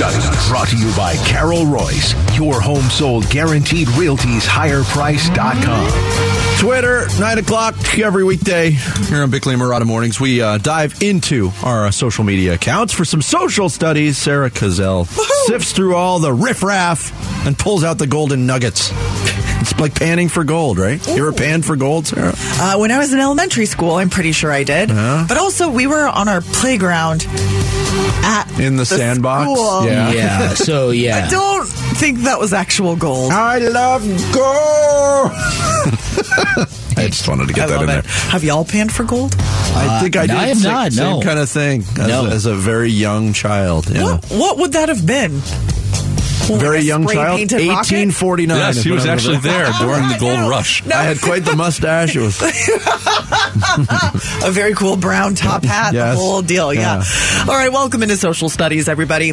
Studies. Brought to you by Carol Royse. Your home sold guaranteed realties higherprice.com. Twitter, 9 o'clock every weekday here on Bickley and Marotta Mornings. We uh, dive into our uh, social media accounts for some social studies. Sarah Cazell sifts through all the riffraff and pulls out the golden nuggets. It's like panning for gold, right? You ever panned for gold, Sarah? Uh, when I was in elementary school, I'm pretty sure I did. Uh-huh. But also, we were on our playground at In the, sandbox? school. Yeah. Yeah. So yeah. I don't think that was actual gold. I love gold. I just wanted to get I that in it. there. Have y'all panned for gold? I think I Uh, did. I have same, not, Same no. kind of thing as, No. as a very young child. Yeah. What, what would that have been? Very Like young child, spray-painted rocket? 1849. Yes, he was I actually there during the gold rush. I had quite the mustache. It was a very cool brown top hat, Yes. the whole deal. Yeah. All right, welcome into social studies, everybody.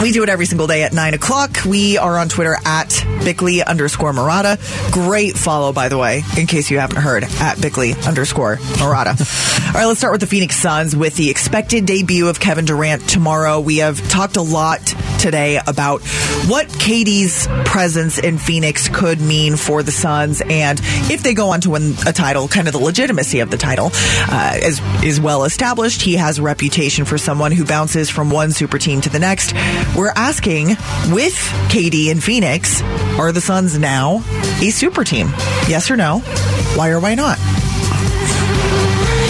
We do it every single day at nine o'clock. We are on Twitter at Bickley underscore Marotta. Great follow, by the way, in case you haven't heard, at Bickley underscore Marotta. All right, let's start with the Phoenix Suns with the expected debut of Kevin Durant tomorrow. We have talked a lot today about what KD's presence in Phoenix could mean for the Suns and if they go on to win a title, kind of the legitimacy of the title uh, is, is well established. He has a reputation for someone who bounces from one super team to the next. We're asking with KD in Phoenix, are the Suns now a super team? Yes or no? Why or why not?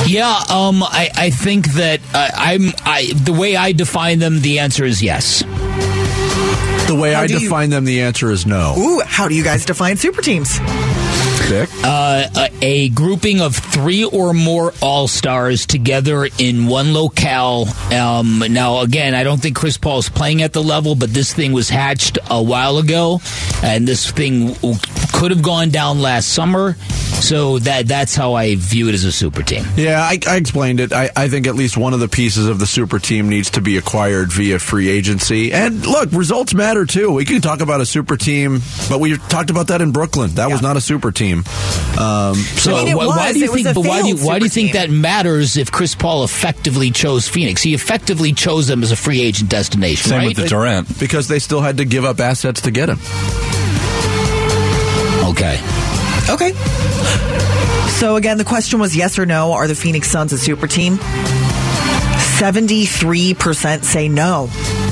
Yeah, um, I, I think that uh, I'm I the way I define them, the answer is yes. The way How I do you- define them. The answer is no. Ooh, how do you guys define super teams? Dick? Uh, a, a grouping of three or more all stars together in one locale. Um, now, again, I don't think Chris Paul is playing at the level, but this thing was hatched a while ago, and this thing w- could have gone down last summer. So that that's how I view it as a super team. Yeah, I, I explained it. I, I think at least one of the pieces of the super team needs to be acquired via free agency. And look, results matter too. We can talk about a super team, but we talked about that in Brooklyn. That was not a super team. Um, so I mean, it why, why do you It think? But why do you, why do you think team. that matters if Chris Paul effectively chose Phoenix? He effectively chose them as a free agent destination, Same right? with the Durant. because they still had to give up assets to get him. Okay. Okay. So again, the question was yes or no. Are the Phoenix Suns a super team? 73% say no.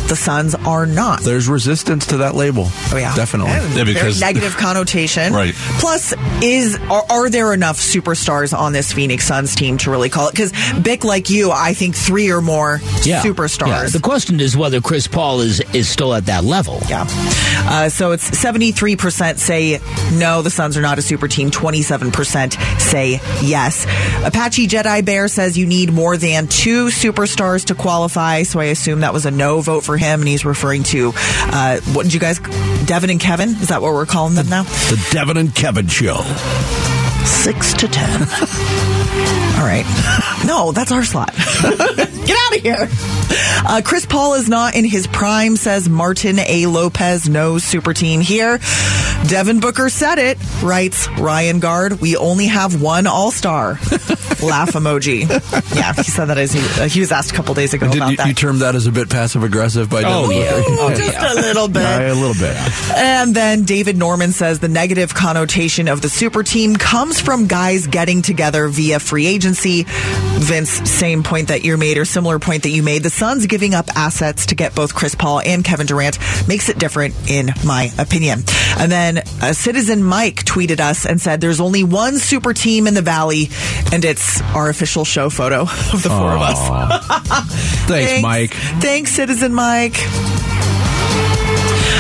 The Suns are not. There's resistance to that label. Oh yeah, definitely. And Yeah, because- negative connotation. Right. Plus, is are, are there enough superstars on this Phoenix Suns team to really call it? Because Bick, like you, I think three or more Yeah. superstars. Yeah. The question is whether Chris Paul is is still at that level. Yeah. Uh, so it's 73% say no, the Suns are not a super team. 27% say yes. Apache Jedi Bear says you need more than two superstars to qualify. So I assume that was a no vote for him. And he's referring to, uh, what did you guys, Devin and Kevin? Is that what we're calling them now? The Devin and Kevin show. Six to 10. All right. No, that's our slot. Get out of here. Uh, Chris Paul is not in his prime, says Martin A. Lopez. No super team here. Devin Booker said it, writes Ryan Guard. We only have one all star. Laugh emoji. Yeah, he said that as he, uh, he was asked a couple days ago Did about you, that. you term that as a bit passive aggressive by Oh, Devin yeah. Booker? Oh, just a little bit. Yeah, a little bit. And then David Norman says the negative connotation of the super team comes from guys getting together via free agency. Vince, same point that you made or similar point that you made. The Suns giving up assets to get both Chris Paul and Kevin Durant makes it different, in my opinion. And then uh, Citizen Mike tweeted us and said there's only one super team in the Valley, and it's our official show photo of the four of us. Thanks, Mike. Thanks, Citizen Mike.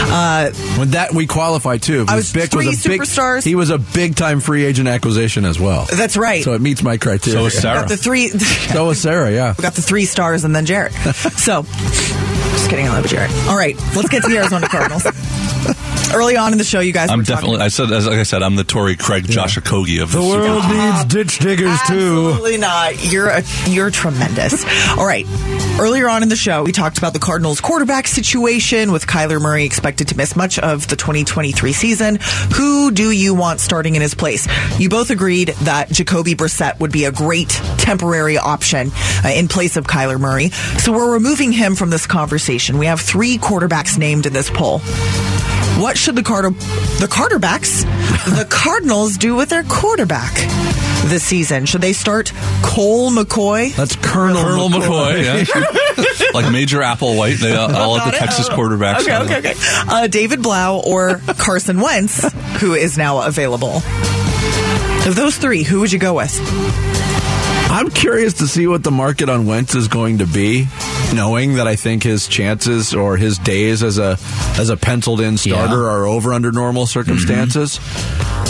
Uh, when that we qualify too. I was Bick three was a big, superstars. He was a big time free agent acquisition as well. That's right. So it meets my criteria. So is Sarah. Got the three. So was Sarah. Yeah. We got the three stars and then Jarrett. So, just kidding. I love Jarrett. All right, let's get to the Arizona Cardinals. Early on in the show, you guys I'm were talking- definitely. I said, as like I said, I'm the Torrey Craig Josh Okogie of The this world Super Bowl. needs ditch diggers too. Absolutely not. You're a, you're tremendous. All right. Earlier on in the show, we talked about the Cardinals quarterback situation with Kyler Murray expected to miss much of the 2023 season. Who do you want starting in his place? You both agreed that Jacoby Brissett would be a great temporary option uh, in place of Kyler Murray. So we're removing him from this conversation. We have three quarterbacks named in this poll. What should the Carter the Carterbacks the Cardinals do with their quarterback this season? Should they start Colt McCoy? That's Colonel, Colonel McCoy, yeah. like Major Applewhite. They all, all at the Texas quarterbacks. Okay, okay, okay. Uh, David Blough or Carson Wentz, who is now available. Of those three, who would you go with? I'm curious to see what the market on Wentz is going to be, knowing that I think his chances or his days as a as a penciled in starter Yeah. are over under normal mm-hmm. circumstances.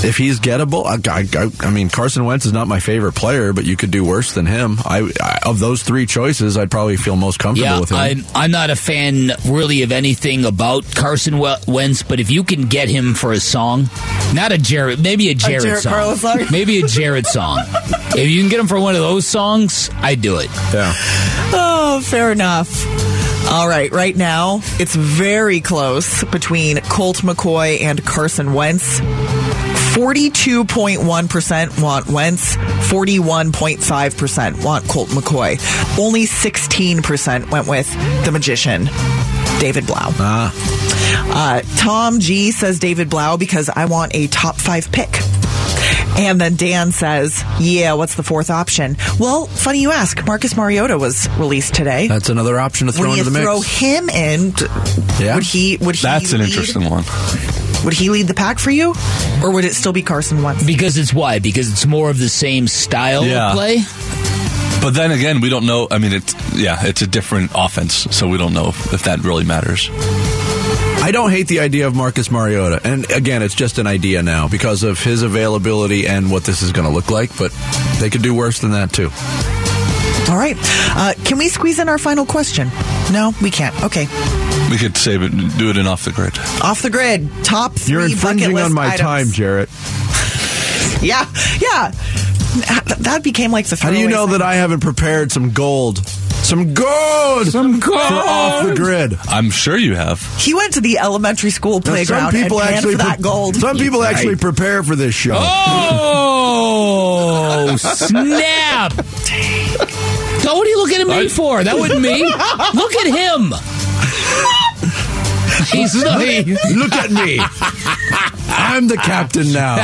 If he's gettable, I, I, I- I mean Carson Wentz is not my favorite player, but you could do worse than him. I, I of those three choices, I'd probably feel most comfortable Yeah, with him. I'm, I'm not a fan really of anything about Carson Wentz, but if you can get him for a song, not a Jared, maybe a Jared, Jared song, Carlos song? maybe a Jared song. if you can get him for one of those songs, I'd do it. yeah. Oh, fair enough. All right, right now it's very close between Colt McCoy and Carson Wentz. 42.1% want Wentz, 41.5% want Colt McCoy. Only 16% went with the magician, David Blough. Uh, Tom G says David Blough because I want a top five pick. And then Dan says, Yeah, what's the fourth option? Well, funny you ask. Marcus Mariota was released today. That's another option to throw Would you into the throw him in? Yeah. Would he? Would he? That's an interesting one. Would he lead the pack for you, or would it still be Carson Wentz? Because it's why? Because it's more of the same style Yeah. of play. But then again, we don't know. I mean, it's yeah, it's a different offense, so we don't know if, if that really matters. I don't hate the idea of Marcus Mariota. And again, it's just an idea now because of his availability and what this is going to look like, but they could do worse than that too. All right. Uh, can we squeeze in our final question? No, we can't. Okay. We could save it, and do it in off the grid. Off the grid. Top 3 You're bucket infringing list on my items. time, Jarrett. Yeah, yeah. That- That became like the. How do you know that I haven't prepared some gold? Some gold! Some gold! For off the grid. I'm sure you have. He went to the elementary school Now, playground some people and actually for that gold. Some people actually prepare for this show. Oh, snap! So what are you looking at me for? That wasn't me. Look at him. He's like, Look at me. I'm the captain now.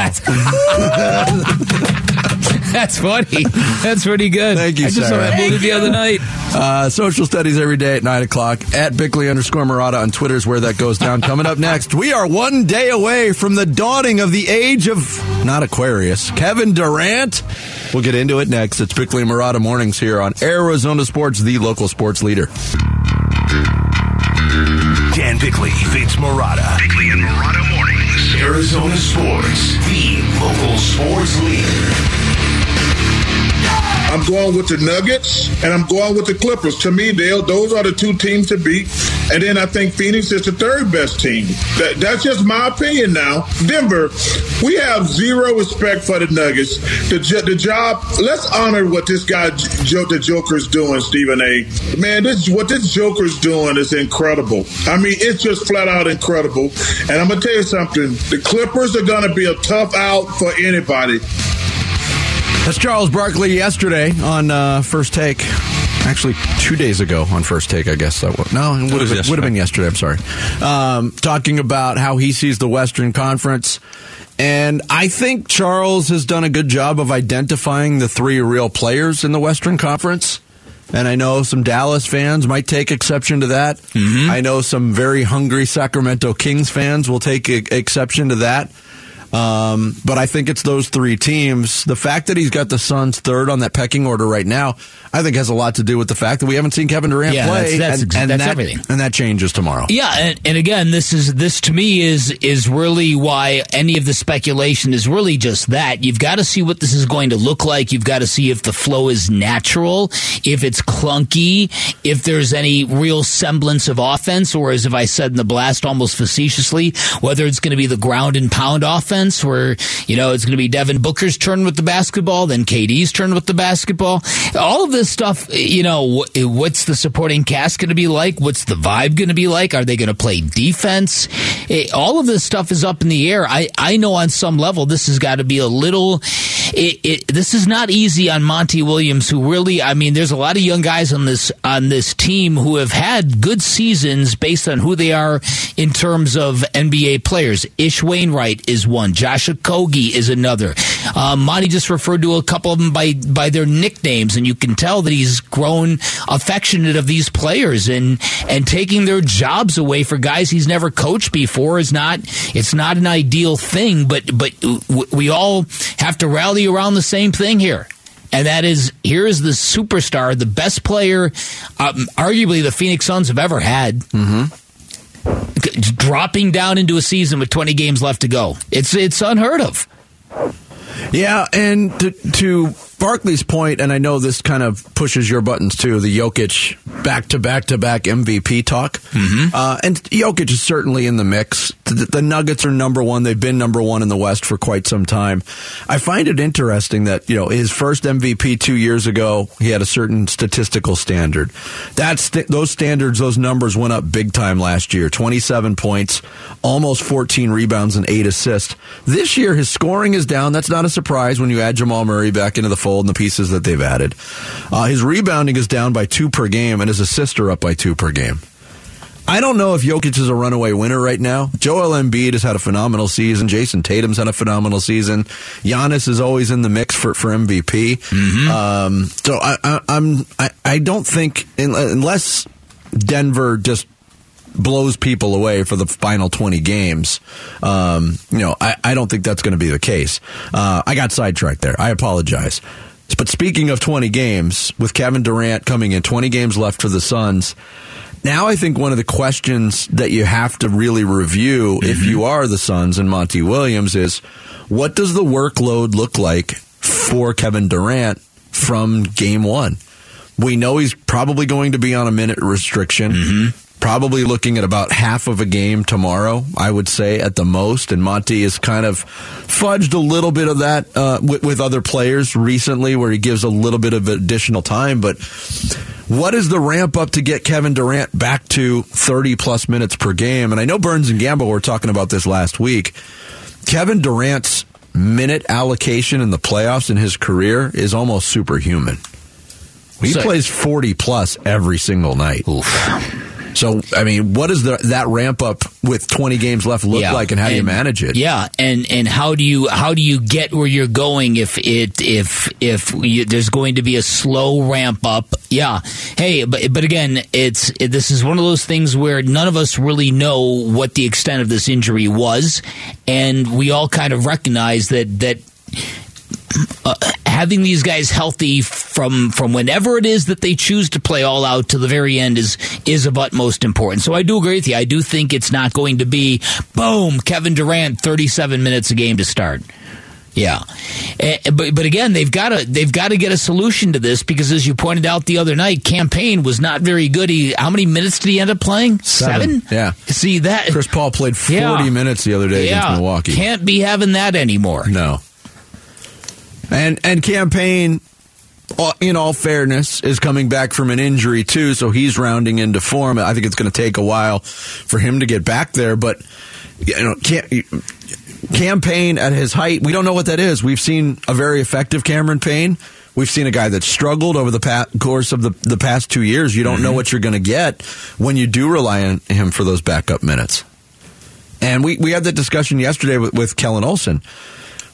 That's, that's funny. That's pretty good. Thank you, I just saw Sarah. that movie the other night. Uh, social studies every day at 9 o'clock. At Bickley underscore Marotta on Twitter is where that goes down. Coming up next, we are one day away from the dawning of the age of, not Aquarius, Kevin Durant. We'll get into it next. It's Bickley and Marotta mornings here on Arizona Sports, the local sports leader. Dan Bickley, Vince Marotta. Bickley and Marotta mornings. Arizona Sports, the local sports leader. I'm going with the Nuggets and I'm going with the Clippers. To me, Dale, those are the two teams to beat. And then I think Phoenix is the third best team. That, that's just my opinion now. Denver, we have zero respect for the Nuggets. The, the job, let's honor what this guy, the Joker's doing, Stephen A. Man, this what this Joker's doing is incredible. I mean, it's just flat out incredible. And I'm going to tell you something. The Clippers are going to be a tough out for anybody. That's Charles Barkley yesterday on uh, First Take. Actually, two days ago on First Take, I guess that was. No, it would have, been, been yesterday. I'm sorry. Um, talking about how he sees the Western Conference. And I think Charles has done a good job of identifying the three real players in the Western Conference. And I know some Dallas fans might take exception to that. I know some very hungry Sacramento Kings fans will take exception to that. Um, but I think it's those three teams. The fact that he's got the Suns third on that pecking order right now, I think has a lot to do with the fact that we haven't seen Kevin Durant Yeah, play, that's- that's and, and that's that, everything. and that changes tomorrow. Yeah, and, and again, this is this to me is is really why any of the speculation is really just that. You've got to see what this is going to look like. You've got to see if the flow is natural, if it's clunky, if there's any real semblance of offense, or as if I said in the blast almost facetiously, whether it's going to be the ground and pound offense, where you know it's going to be Devin Booker's turn with the basketball, then KD's turn with the basketball. All of this stuff, you know, what's the supporting cast going to be like? What's the vibe going to be like? Are they going to play defense? Eh, all of this stuff is up in the air. I, I know on some level this has got to be a little. It, it, this is not easy on Monty Williams, who really, I mean, there's a lot of young guys on this on this team who have had good seasons based on who they are in terms of NBA players. Ish Wainwright is one. Josh Okogie is another. Um, Monty just referred to a couple of them by by their nicknames, and you can tell that he's grown affectionate of these players and and taking their jobs away for guys he's never coached before is not it's not an ideal thing. But but we all have to rally around the same thing here. And that is, here is the superstar, the best player, um, arguably the Phoenix Suns have ever had. Mm-hmm. Dropping down into a season with 20 games left to go. It's it's unheard of. Yeah, and to, to Barkley's point, and I know this kind of pushes your buttons too, the Jokic back to back to back MVP talk. Mm-hmm. Uh, and Jokic is certainly in the mix. The, the Nuggets are number one. They've been number one in the West for quite some time. I find it interesting that, you know, his first MVP two years ago, he had a certain statistical standard. That's those standards, those numbers went up big time last year 27 points, almost 14 rebounds, and eight assists. This year, his scoring is down. That's not a surprise when you add Jamal Murray back into the fold and the pieces that they've added. Uh, his rebounding is down by two per game, and his assists are up by two per game. I don't know if Jokic is a runaway winner right now. Joel Embiid has had a phenomenal season. Jayson Tatum's had a phenomenal season. Giannis is always in the mix for, for MVP. Um, so I, I, I'm I, I don't think unless Denver just blows people away for the final 20 games, um, you know, I, I don't think that's going to be the case. Uh, I got sidetracked there. I apologize. But speaking of 20 games, with Kevin Durant coming in, 20 games left for the Suns. Now I think one of the questions that you have to really review if you are the Suns and Monty Williams is what does the workload look like for Kevin Durant from game one? We know he's probably going to be on a minute restriction. Probably looking at about half of a game tomorrow, I would say at the most. And Monty has kind of fudged a little bit of that uh, with, with other players recently, where he gives a little bit of additional time. But what is the ramp up to get Kevin Durant back to 30 plus minutes per game? And I know Burns and Gambo were talking about this last week. Kevin Durant's minute allocation in the playoffs in his career is almost superhuman. He So- plays 40 plus every single night. So, I mean, what does the, that ramp up with 20 games left look Yeah, like and how do you manage it? Yeah, and and how do you how do you get where you're going if it if if you, there's going to be a slow ramp up? Yeah, hey, but but again, it's it, this is one of those things where none of us really know what the extent of this injury was, and we all kind of recognize that that uh, having these guys healthy from from whenever it is that they choose to play all out to the very end is is of utmost importance. So I do agree with you. I do think it's not going to be boom Kevin Durant 37 minutes a game to start. Yeah, Eh, but but again, they've got to they've got to get a solution to this because, as you pointed out the other night, Cam Payne was not very good. He how many minutes did he end up playing? Seven. Yeah. See that Chris Paul played 40 Yeah. minutes the other day yeah, against Milwaukee. Can't be having that anymore. No. And and Cam Payne, in all fairness, is coming back from an injury too, so he's rounding into form. I think it's going to take a while for him to get back there, but you know, can't, Cam Payne at his height, we don't know what that is. We've seen a very effective Cameron Payne. We've seen a guy that struggled over the pa- course of the, the past two years. You don't know mm-hmm. what you're going to get when you do rely on him for those backup minutes. And we, we had that discussion yesterday with, with Kellan Olson.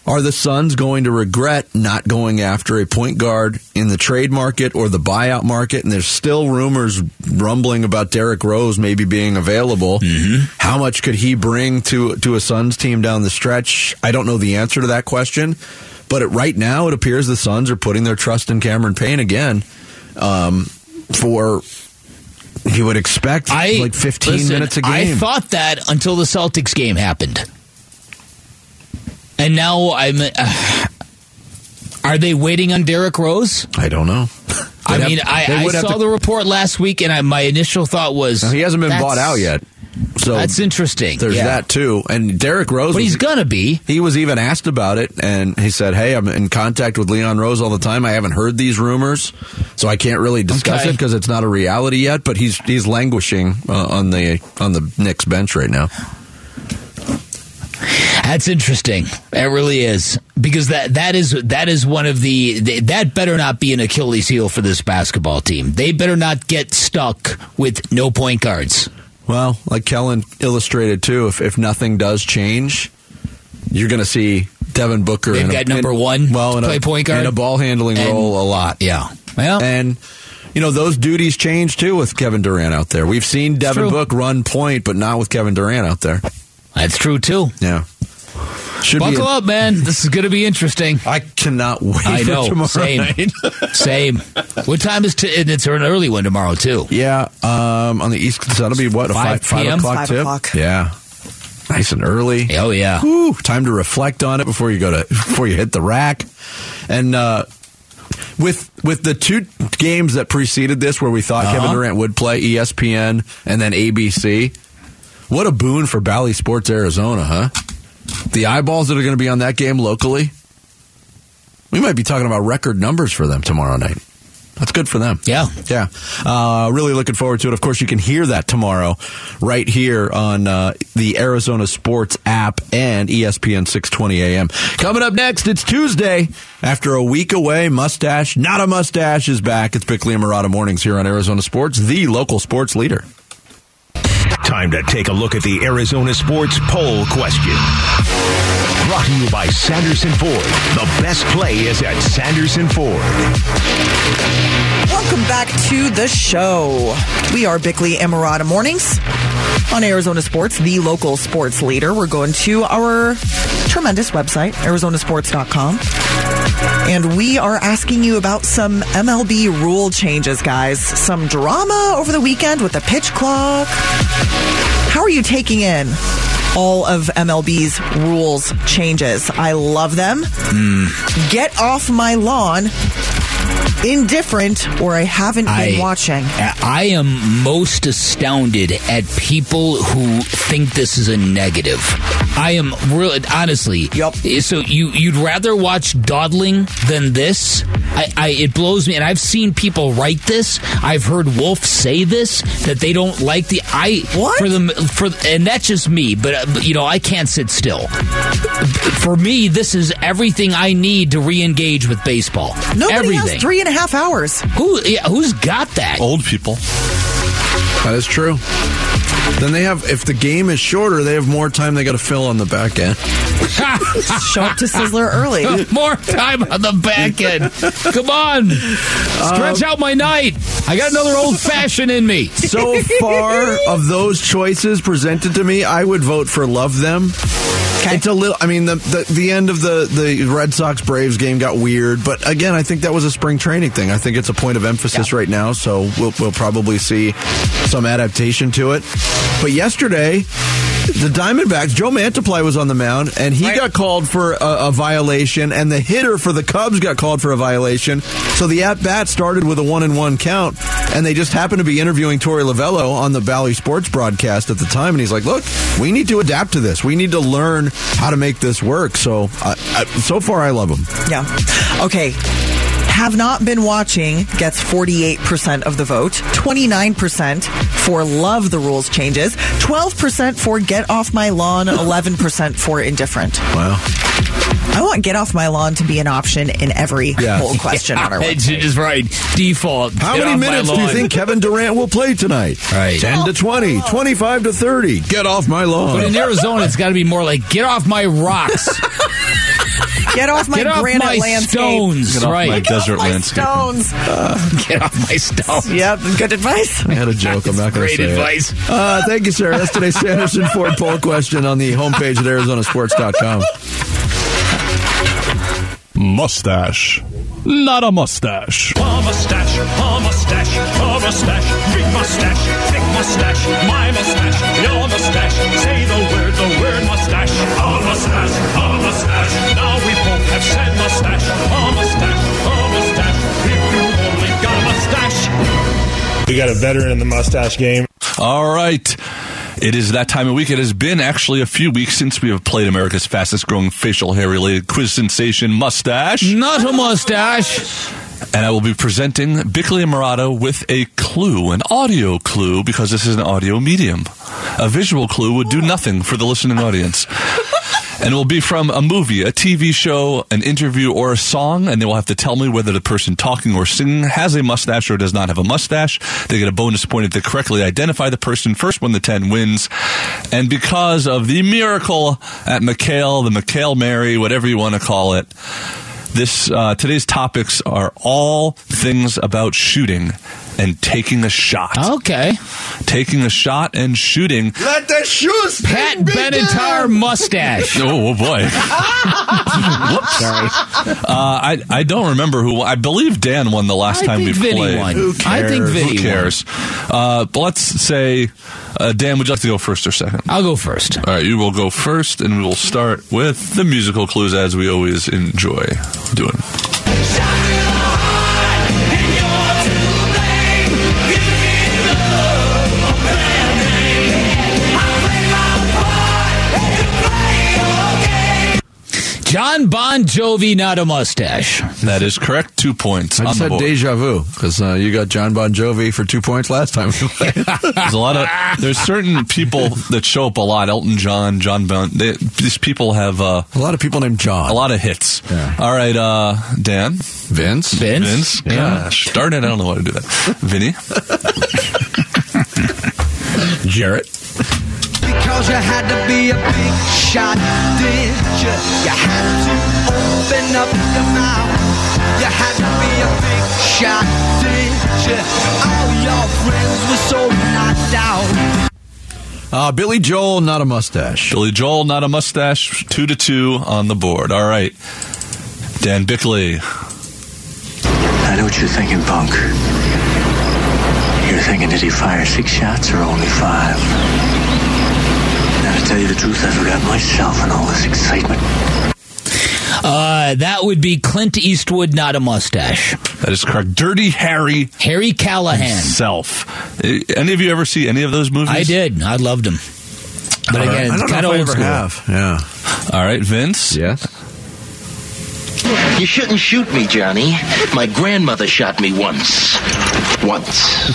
Are the Suns going to regret not going after a point guard in the trade market or the buyout market? And there's still rumors rumbling about Derrick Rose maybe being available. Mm-hmm. How much could he bring to to a Suns team down the stretch? I don't know the answer to that question, but it, right now it appears the Suns are putting their trust in Cameron Payne again um, for. You would expect I like 15 listen, minutes a game. I thought that until the Celtics game happened, and now I'm. Uh, are they waiting on Derrick Rose? I don't know. I mean, have- I, I saw to- the report last week, and I, my initial thought was Now, he hasn't been bought out yet. So That's interesting. There's Yeah. that too. And Derrick Rose, but was- he's gonna be. He was even asked about it, and he said, "Hey, I'm in contact with Leon Rose all the time. I haven't heard these rumors, so I can't really discuss Okay. it because it's not a reality yet. But he's he's languishing uh, on the on the Knicks bench right now. That's interesting. It really is because that that is that is one of the that better not be an Achilles heel for this basketball team. They better not get stuck with no point guards. Well, like Kellan illustrated too, if if nothing does change, you're going to see Devin Booker. They've in a- got number in- one well, in play a, point guard. in a ball handling And- role a lot. Yeah. Well, And you know those duties change too with Kevin Durant out there. We've seen Devin. Book run point, but not with Kevin Durant out there. That's true too. Yeah, should Buckle be. a- up, man. This is going to be interesting. I cannot wait I for know. tomorrow Same. night. Same. What time is t- and it's an early one tomorrow too. yeah, um, on the East, so that'll be what a 5 five, five p.m.? o'clock Five tip. o'clock. Yeah, nice and early. Oh yeah. Whew, time to reflect on it before you go to before you hit the rack. And uh, with with the two games that preceded this, where we thought Uh-huh. Kevin Durant would play, ESPN and then ABC. What a boon for Bally Sports Arizona, huh? The eyeballs that are going to be on that game locally. We might be talking about record numbers for them tomorrow night. That's good for them. Yeah. Yeah. Uh, really looking forward to it. Of course, you can hear that tomorrow right here on uh, the Arizona Sports app and ESPN 620 AM. Coming up next, it's Tuesday. After a week away, Mustache, not a mustache, is back. It's Bickley and Marotta Mornings here on Arizona Sports, the local sports leader. Time to take a look at the Arizona Sports Poll question. Brought to you by Sanderson Ford. The best play is at Sanderson Ford. Welcome back to the show. We are Bickley and Marotta Mornings on Arizona Sports, the local sports leader. We're going to our tremendous website, arizonasports.com. And we are asking you about some MLB rule changes, guys. Some drama over the weekend with the pitch clock. How are you taking in all of MLB's rules changes? I love them. Hmm. Get off my lawn. Indifferent, or I haven't been watching. I am most astounded at people who think this is a negative. I am really honestly. Yep. So you you'd rather watch dawdling than this? I, I it blows me, and I've seen people write this. I've heard Wolf say this that they don't like the I What? for them for and that's just me. But, uh, but you know I can't sit still. For me, this is everything I need to re-engage with baseball. Nobody everything. has three and a half hours. Who yeah, who's got that? Old people. That is true. Then they have, if the game is shorter, they have more time they got to fill on the back end. Show up to Sizzler early. More time on the back end. Come on. Stretch um, out my night. I got another old fashioned in me. So far of those choices presented to me, I would vote for Love Them. It's a little. I mean, the, the the end of the the Red Sox Braves game got weird, but again, I think that was a spring training thing. I think it's a point of emphasis right now, so we'll we'll probably see some adaptation to it. But yesterday, the Diamondbacks, Joe Mantiply was on the mound, and he got called for a, a violation, and the hitter for the Cubs got called for a violation. So the at bat started with a one and one count, and they just happened to be interviewing Torey Lovullo on the Bally Sports broadcast at the time, and he's like, "Look, we need to adapt to this. We need to learn how to make this work." So, uh, I, so far, I love him. Yeah. Okay. Have not been watching gets 48% of the vote, 29% for love the rules changes, 12% for get off my lawn, 11% for indifferent. Wow. I want get off my lawn to be an option in every Yeah. poll question on our It's website. just right. Default. How Get many minutes do you think Kevin Durant will play tonight? Right. 10 to 20, 25 to 30. Get off my lawn. But in Arizona, it's got to be more like get off my rocks. Get off my Get off granite my landscape. stones. Get off right. my Get off desert my landscape. stones. Get off my stones. Yep, good advice. I had a joke. I'm not going to Great say advice. it. Uh, thank you, sir. That's today's Sanderson Ford poll question on the homepage at ArizonaSports.com. Mustache. Not a mustache. A mustache, a mustache, a mustache, big mustache, thick mustache, my mustache, your mustache. Say the word, the word mustache. A mustache, a mustache. Now we both have said mustache. A mustache, a mustache. If you only got a mustache. We got a veteran in the mustache game. All right. It is that time of week. It has been actually a few weeks since we have played America's fastest growing facial hair related quiz sensation, Mustache. Not a mustache. And I will be presenting Bickley and Marotta with a clue, an audio clue, because this is an audio medium. A visual clue would do nothing for the listening audience. And it will be from a movie, a TV show, an interview, or a song, and they will have to tell me whether the person talking or singing has a mustache or does not have a mustache. They get a bonus point if they correctly identify the person. First one the ten wins. And because of the miracle at McHale, the McHale Mary, whatever you want to call it, this uh, today's topics are all things about shooting and taking a shot. Okay. Taking a shot and shooting. Let the shoes Pat Benatar mustache. Oh, oh boy. Whoops. Sorry. Uh, I I don't remember who. I believe Dan won the last I time we Vinny played. won. Who I think cares? Vinny Who cares? Uh, but let's say, uh, Dan, would you like to go first or second? I'll go first. All right, you will go first, and we will start with the musical clues as we always enjoy doing. John Bon Jovi, not a mustache. That is correct. Two points I on just the had board. deja vu because uh, you got John Bon Jovi for two points last time. There's a lot of there's certain people that show up a lot. Elton John, John Bon. They, these people have uh, a lot of people named John. a lot of hits. Yeah. All right, uh, Dan, Vince. Vince? Vince. Yeah. Gosh, darn it, I don't know how to do that. Vinny. Jarrett. Because you had to be a big shot, did you? You had to open up your mouth. You had to be a big shot, did you? All your friends were so knocked out. Uh, Billy Joel, not a mustache. Billy Joel, not a mustache. Two to two on the board. All right, Dan Bickley. I know what you're thinking, punk. You're thinking, did he fire six shots or only five? Now, to tell you the truth, I forgot myself in all this excitement. Uh, that would be Clint Eastwood, not a mustache. That is correct. Dirty Harry Harry Callahan. himself. Uh, Any of you ever see any of those movies? I did. I loved them. But All right. again, I don't know kind if of I old ever school. have. Yeah. All right, Vince. Yes. You shouldn't shoot me, Johnny. My grandmother shot me once. Once.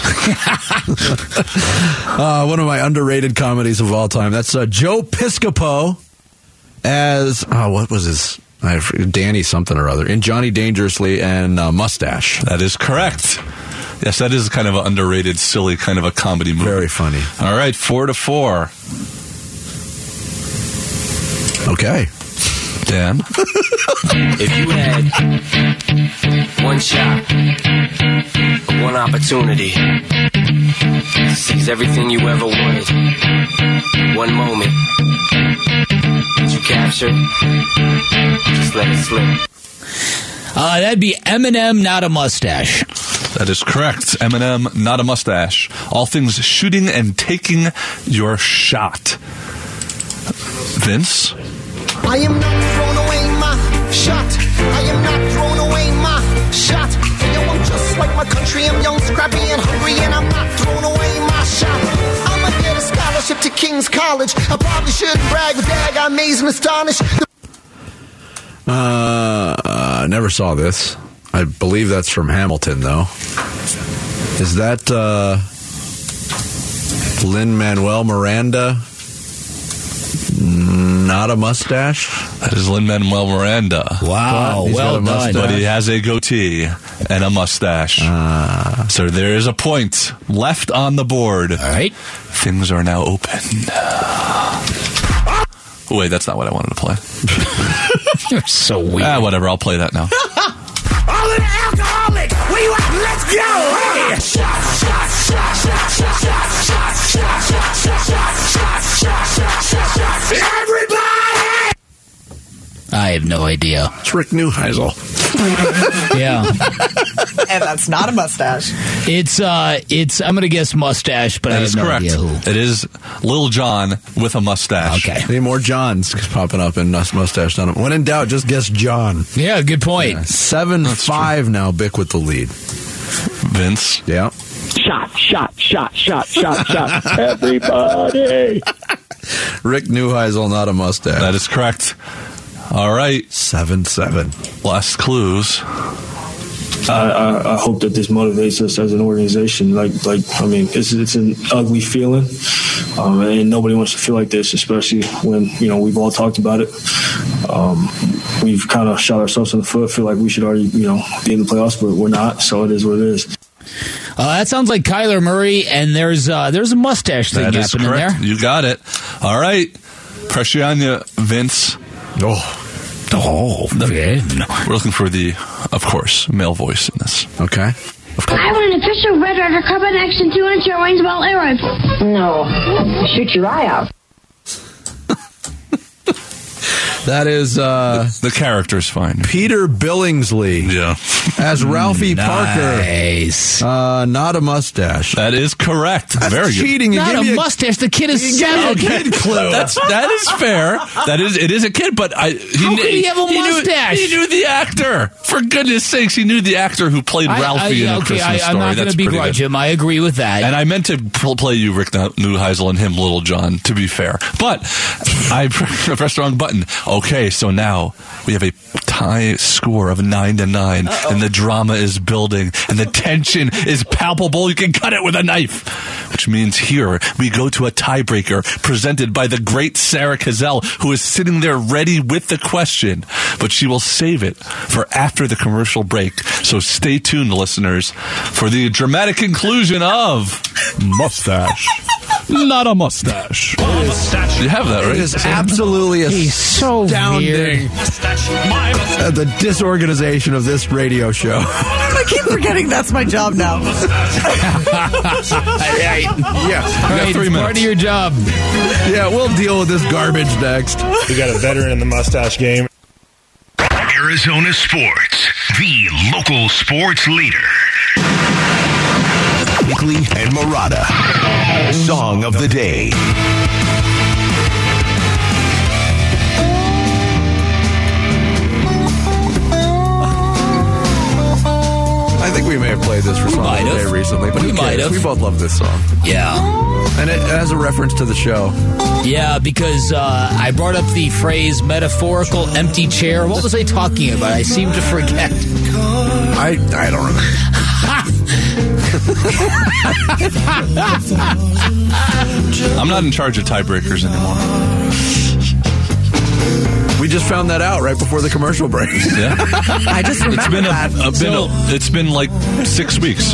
Uh, one of my underrated comedies of all time. That's uh, Joe Piscopo as oh, what was his? I Danny something or other in Johnny Dangerously and uh, Mustache. That is correct. Yes, that is kind of an underrated, silly kind of a comedy movie. Very funny. All right, four to four. Okay. Dan. If you had one shot, one opportunity seize everything you ever wanted, one moment that you captured, just let it slip. Uh, that'd be Eminem, not a mustache. That is correct. Eminem, not a mustache. All things shooting and taking your shot. Vince. I am not throwing away my shot. I am not throwing away my shot. Yo, I'm just like my country. I'm young, scrappy, and hungry, and I'm not throwing away my shot. I'ma get a scholarship to King's College. I probably shouldn't brag, but dag, I'm amazed and astonished. Uh, uh, never saw this. I believe that's from Hamilton, though. Is that uh, Lin Manuel Miranda? Not a mustache. That is Lin Manuel Miranda. Wow, But he's well done. mustache. But he has a goatee and a mustache. Ah. so there is a point left on the board. All right. Things are now open. Oh, wait, that's not what I wanted to play. You're so weird. Ah, whatever. I'll play that now. All of the alcoholic, where you at? Let's go! Hey! Shot, I have no idea. It's Rick Neuheisel. Yeah. and that's not a mustache. It's uh it's I'm gonna guess mustache, but I That have is no correct. idea who. It is Lil Jon with a mustache. Okay. Any more Johns popping up in us mustache on him. When in doubt, just guess John. Yeah, good point. Seven five now. Bick with the lead. Vince. Yeah. Shot, shot, shot, shot, shot, shot. Everybody. Rick Neuheisel, not a mustache. That is correct. All right. Seven seven. Last clues. I, I, I hope that this motivates us as an organization. Like, like I mean, it's it's an ugly feeling, um, and nobody wants to feel like this, especially when you know we've all talked about it. Um, we've kind of shot ourselves in the foot. Feel like we should already, you know, be in the playoffs, but we're not. So it is what it is. Uh, that sounds like Kyler Murray, and there's uh, there's a mustache thing That is happening correct. there. You got it. All right. Pressure on you, Vince. Oh. Oh, Vin. We're looking for the, of course, male voice in this. Okay. I want an official Red Ryder Carbine Action 2 inch range ball air rifle. No. Shoot your eye out. That is uh, The character's fine. Peter Billingsley Yeah. as Ralphie Nice. Parker. Uh, not a mustache. That is correct. That's Very cheating. You Not a me mustache. The kid is You a seven. kid clue. That's that is fair. That is it is a kid, but I he, How kn- could he have a knew- mustache? He knew, the actor. For goodness sakes, he knew the actor who played I- Ralphie I- in a okay, Christmas I, story. I'm not going to pretty begrudge him. I agree with that. And I meant to pl- play you Rick Neuheisel and him Little John, to be fair. But I pressed the wrong button. Okay, so now we have a tie score of 9 to 9, and the drama is building, and the tension is palpable. You can cut it with a knife. Which means here we go to a tiebreaker presented by the great Sarah Cazell, who is sitting there ready with the question, but she will save it for after the commercial break. So stay tuned, listeners, for the dramatic conclusion of Mustache. Not a mustache. You have that, right? It is absolutely He's so astounding weird. uh, the disorganization of this radio show. I keep forgetting that's my job now. Right. yeah. Right, three it's part of your job. Yeah, we'll deal with this garbage next. We got a veteran in the mustache game. Arizona Sports, the local sports leader. Bickley and Marotta. Song of the day. I think we may have played this for Song of the. Day recently, but We who might cares? have. We both love this song. Yeah. And it has a reference to the show. Yeah, because uh, I brought up the phrase metaphorical empty chair. What was I talking about? I seem to forget. I I don't remember. I'm not in charge of tiebreakers anymore. We just found that out right before the commercial break. Yeah. I just It's remember been that. a, been a, it's been like six weeks.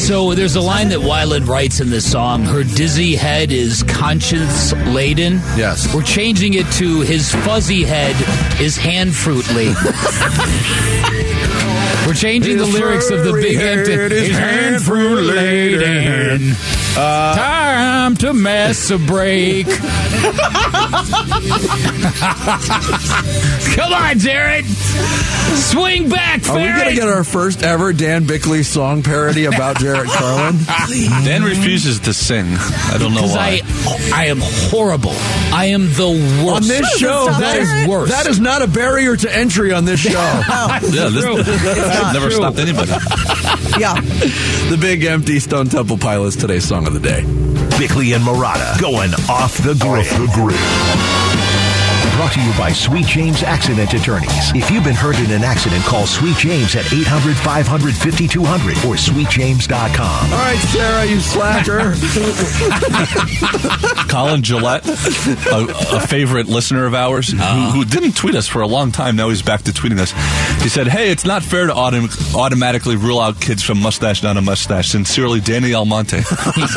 So there's a line that Weiland writes in this song. Her dizzy head is conscience laden. Yes. We're changing it to his fuzzy head is hand fruitly. We're changing the lyrics of the big empty. His hand fruit laden. Uh, Time to mess a break. Come on, Jared. Swing back, Are we going to get our first ever Dan Bickley song parody about Jared Carlin? Dan refuses to sing. I don't know why. I, I am horrible. I am the worst. On this show, that that is is worse. That is not a barrier to entry on this show. yeah, this true. I've never true. stopped anybody. Yeah. the big empty Stone Temple Pilots today's song of the day. Bickley and Marotta going off the grid. Off the grid. Brought to you by Sweet James Accident Attorneys. If you've been hurt in an accident, call Sweet James at 800 500 5200 or sweetjames.com. All right, Sarah, you slacker. Colin Gillette, a, a favorite listener of ours, who, who didn't tweet us for a long time. Now he's back to tweeting us. He said, "Hey, it's not fair to autom- automatically rule out kids from mustache, not a mustache." Sincerely, Danny Almonte.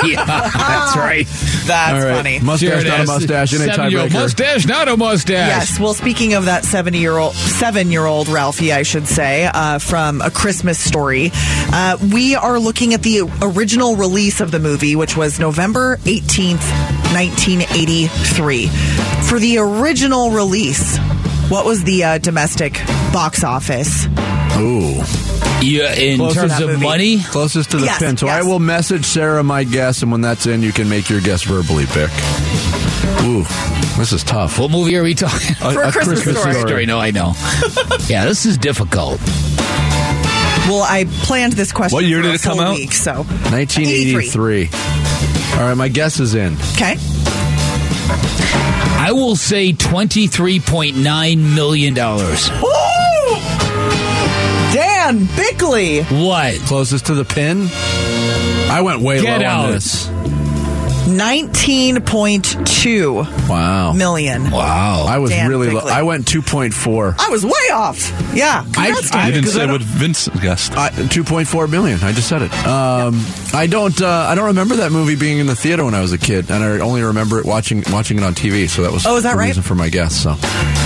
yeah, that's right. That's All right. funny. Mustache, Jared not a has mustache, in a tiebreaker. Mustache, not a mustache. Mustache. Yes. Well, speaking of that seventy year old seven-year-old Ralphie, I should say, uh, from A Christmas Story, uh, we are looking at the original release of the movie, which was November eighteenth, nineteen eighty-three. For the original release, what was the uh, domestic box office? Ooh. Yeah, in Closest terms that of movie. money, Closest to the Yes, pin. So I will message Sarah my guess, and when that's in, you can make your guess verbally, Bick. Ooh, this is tough. what movie are we talking? A- For a Christmas Story. Story. No, I know. yeah, this is difficult. Well, I planned this question. What year for did a it come out? Week, so 1983. All right, my guess is in. Okay. I will say twenty-three point nine million dollars. Ooh! Dan Bickley. What? Closest to the pin? I went way Get low out. on this. 19.2 Wow. million. Wow. I was Dan really low. Bickley. I went 2.4. I was way off. Yeah. Congrats, I You didn't say don't- what Vince guessed. I, 2.4 million. I just said it. Um, I don't. Uh, I don't remember that movie being in the theater when I was a kid, and I only remember it watching watching it on TV. So that was Oh, is that the right? reason for my guess. So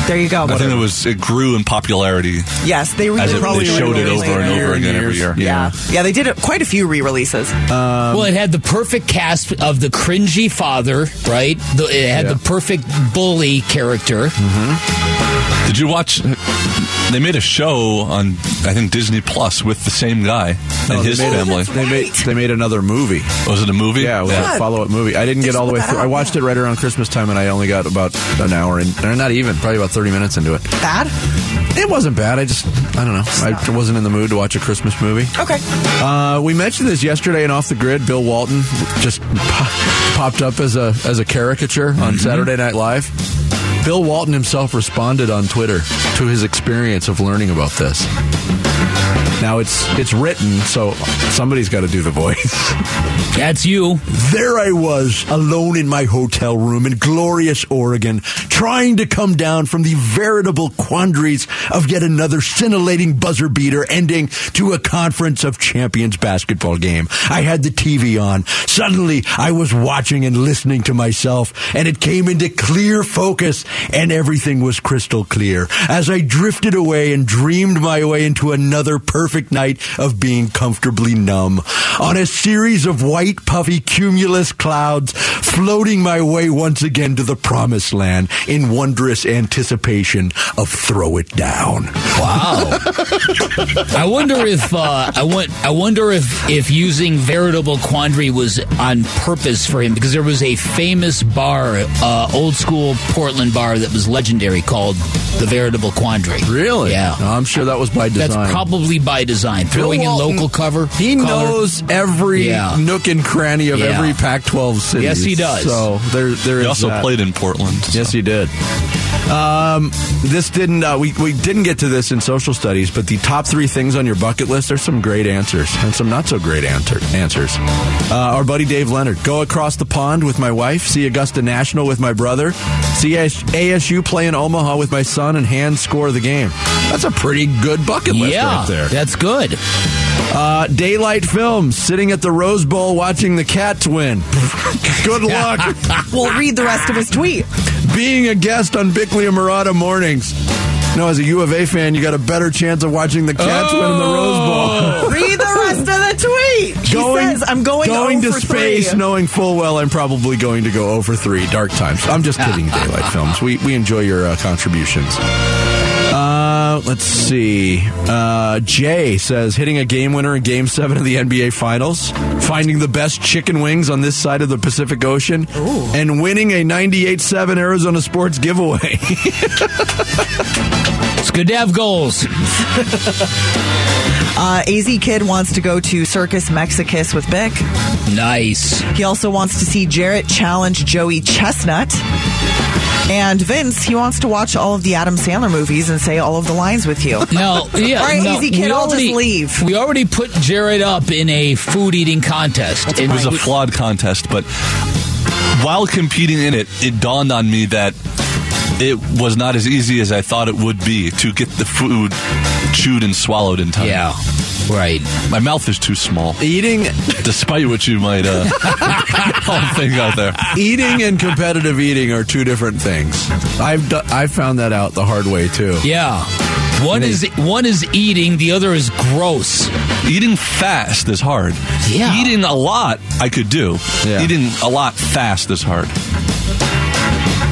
there you go. I think it was it grew in popularity Yes, they re- as it, probably they showed it re-released over and over again every year. Yeah. yeah, they did it, quite a few re-releases. well, it had the perfect cast of the cringy father, right? The, it had Yeah. the perfect bully character. Mm-hmm. Did you watch? They made a show on I think Disney Plus with the same guy No, and they his made it- family. They made they made another movie. Was it a movie? Yeah, it was a follow up movie. I didn't get all the way through. I watched it right around Christmas time, and I only got about an hour and or not even probably about thirty minutes into it. Bad? It wasn't bad. I just I don't know. I wasn't in the mood to watch a Christmas movie. Okay. Uh, we mentioned this yesterday and off the grid. Bill Walton just po- popped up as a as a caricature on Saturday Night Live. Bill Walton himself responded on Twitter to his experience of learning about this. Now it's it's written, so somebody's got to do the voice. That's you. There I was, alone in my hotel room in glorious Oregon, trying to come down from the veritable quandaries of yet another scintillating buzzer beater ending to a conference of champions basketball game. I had the TV on. Suddenly, I was watching and listening to myself, and it came into clear focus, and everything was crystal clear as I drifted away and dreamed my way into another perfect night of being comfortably numb on a series of white, puffy cumulus clouds, floating my way once again to the promised land in wondrous anticipation of throw it down. Wow. I wonder if uh, I want. I wonder if if using veritable quandary was on purpose for him because there was a famous bar, uh, old school Portland bar that was legendary called the Veritable Quandary. Really? Yeah. No, I'm sure that was by design. That's probably by design. Throwing in Walton, local cover. He color. knows every Yeah. nook and cranny of Yeah. every Pac-12 city. Yes, he does. So there, there He is also that. played in Portland. Yes, he did. Um, this didn't. Uh, we we didn't get to this in social studies, but the top three things on your bucket list. There's some great answers and some not so great answer, answers. Uh, our buddy Dave Leonard. Go across the pond with my wife. See Augusta National with my brother. See ASU play in Omaha with my son and hand score the game. That's a pretty good bucket list Yeah, right there. that's good. Uh, daylight films. Sitting at the Rose Bowl watching the Cats win. good luck. We'll read the rest of his tweet. being a guest on Bickley and Marotta mornings. No, as a U of A fan, you got a better chance of watching the Cats win in the Rose Bowl. Read the rest of the tweet. She says, I'm going, going to space, knowing full well I'm probably going to go over three. Dark times. I'm just kidding. Daylight films. We we enjoy your uh, contributions. Uh, let's see. Uh, Jay says hitting a game winner in Game Seven of the NBA Finals, finding the best chicken wings on this side of the Pacific Ocean, and winning a 98-7 Arizona Sports giveaway. It's good to have goals. Uh, AZ Kid wants to go to Circus Mexicus with Bick. Nice. He also wants to see Jarrett challenge Joey Chestnut. And Vince, he wants to watch all of the Adam Sandler movies and say all of the lines with you. No, yeah, all right, no, AZ we Kid, I'll already- just leave. We already put Jared up in a food eating contest. It was a flawed contest, but while competing in it, it dawned on me that it was not as easy as I thought it would be to get the food chewed and swallowed in time. Yeah. Right. My mouth is too small. Eating, despite what you might uh, all think out there. eating and competitive eating are two different things. I've do- I found that out the hard way too. Yeah. One is one is eating, the other is gross. Eating fast is hard. Yeah. Eating a lot, I could do. Yeah. Eating a lot fast is hard.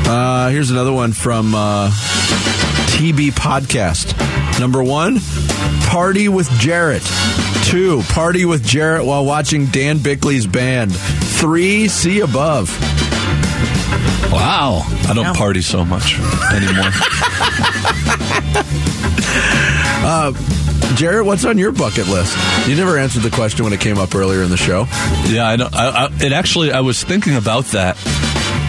Uh, here's another one from uh, TB Podcast. Number one, party with Jarrett. Two, party with Jarrett while watching Dan Bickley's band. Three, see above. Wow. I don't party so much anymore. Uh, Jarrett, what's on your bucket list? You never answered the question when it came up earlier in the show. Yeah, I know. I, I, it actually, I was thinking about that,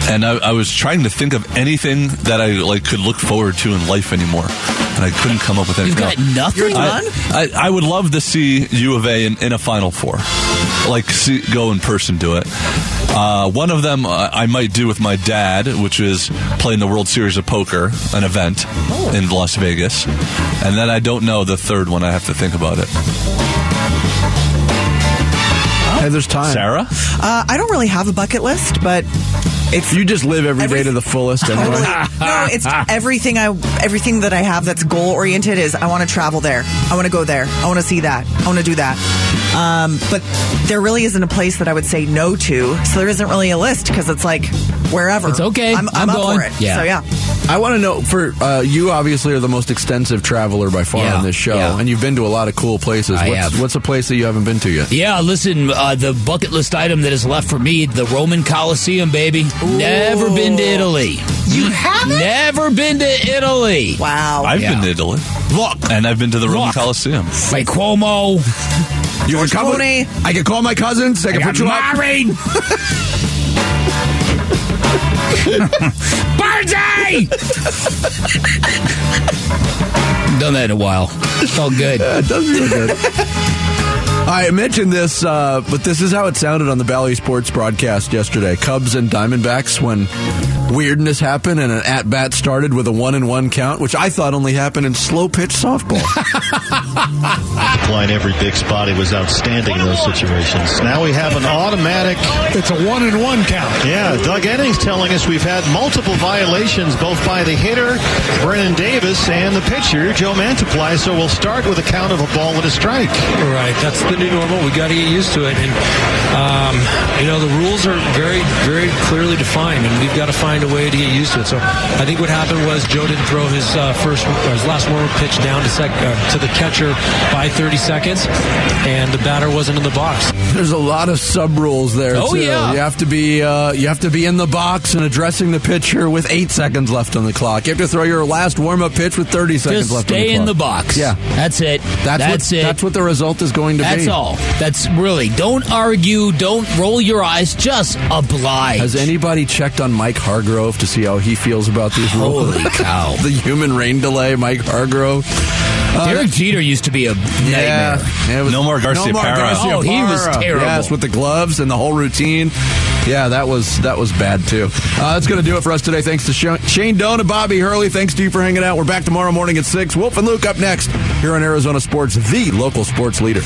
and I, I was trying to think of anything that I like could look forward to in life anymore, and I couldn't come up with anything. You've got else. nothing? I, done? I, I would love to see U of A in, in a Final Four, like see, go in person do it. Uh, one of them uh, I might do with my dad, which is playing the World Series of Poker, an event in Las Vegas, and then I don't know the third one. I have to think about it. Hey, there's time. Sarah, Uh, I don't really have a bucket list, but it's You just live every day to the fullest anyway. Totally. no, it's everything I everything that I have that's goal oriented is I want to travel there. I want to go there. I want to see that. I want to do that. Um, but there really isn't a place that I would say no to. So there isn't really a list because it's like wherever. It's okay. I'm, I'm I'm, up going. for it. Yeah. So yeah. I want to know for uh, you. Obviously, are the most extensive traveler by far Yeah, on this show, yeah. and you've been to a lot of cool places. I what's, have. what's a place that you haven't been to yet? Yeah, listen, uh, the bucket list item that is left for me, the Roman Coliseum, baby. Never been to Italy. You haven't? Never been to Italy. Wow. I've Yeah. been to Italy. Look, And I've been to the Roman Look. Coliseum. Like Cuomo. you can come with- I can call my cousins. I can put you up. married. Done that in a while. It Felt good. It does feel good. I mentioned this, uh, but this is how it sounded on the Bally Sports broadcast yesterday. Cubs and Diamondbacks when weirdness happened and an at bat started with a one and one count, which I thought only happened in slow pitch softball. Applying every big spot. He was outstanding in those situations. Now we have an automatic. It's a one and one count. Yeah, Doug Eddings telling us we've had multiple violations both by the hitter, Brennan Davis, and the pitcher, Joe Mantiply. So we'll start with a count of a ball and a strike. Right, that's the new normal. We got to get used to it, and um, you know the rules are very, very clearly defined, and we've got to find a way to get used to it. So I think what happened was Joe didn't throw his uh, first, or his last warm pitch down to sec, uh, to the catcher by 30 seconds, and the batter wasn't in the box. There's a lot of sub rules there. Oh, too. yeah. you have to be uh, you have to be in the box and addressing the pitcher with eight seconds left on the clock. You have to throw your last warm up pitch with 30 seconds Just left. on stay the in the box. Yeah, That's it. that's, That's what it. that's what the result is going to That's be. All. That's really. Don't argue. Don't roll your eyes. Just oblige. Has anybody checked on Mike Hargrove to see how he feels about these rules? Holy cow. the human rain delay, Mike Hargrove. Uh, Derek Jeter used to be a nightmare. it was- No more Garcia no more Parra. Garcia Oh, he was Parra. terrible. Yes, with the gloves and the whole routine. Yeah, that was that was bad too. Uh, that's going to do it for us today. Thanks to Shane Doan and Bobby Hurley. Thanks to you for hanging out. We're back tomorrow morning at six. Wolf and Luke up next here on Arizona Sports, the local sports leader.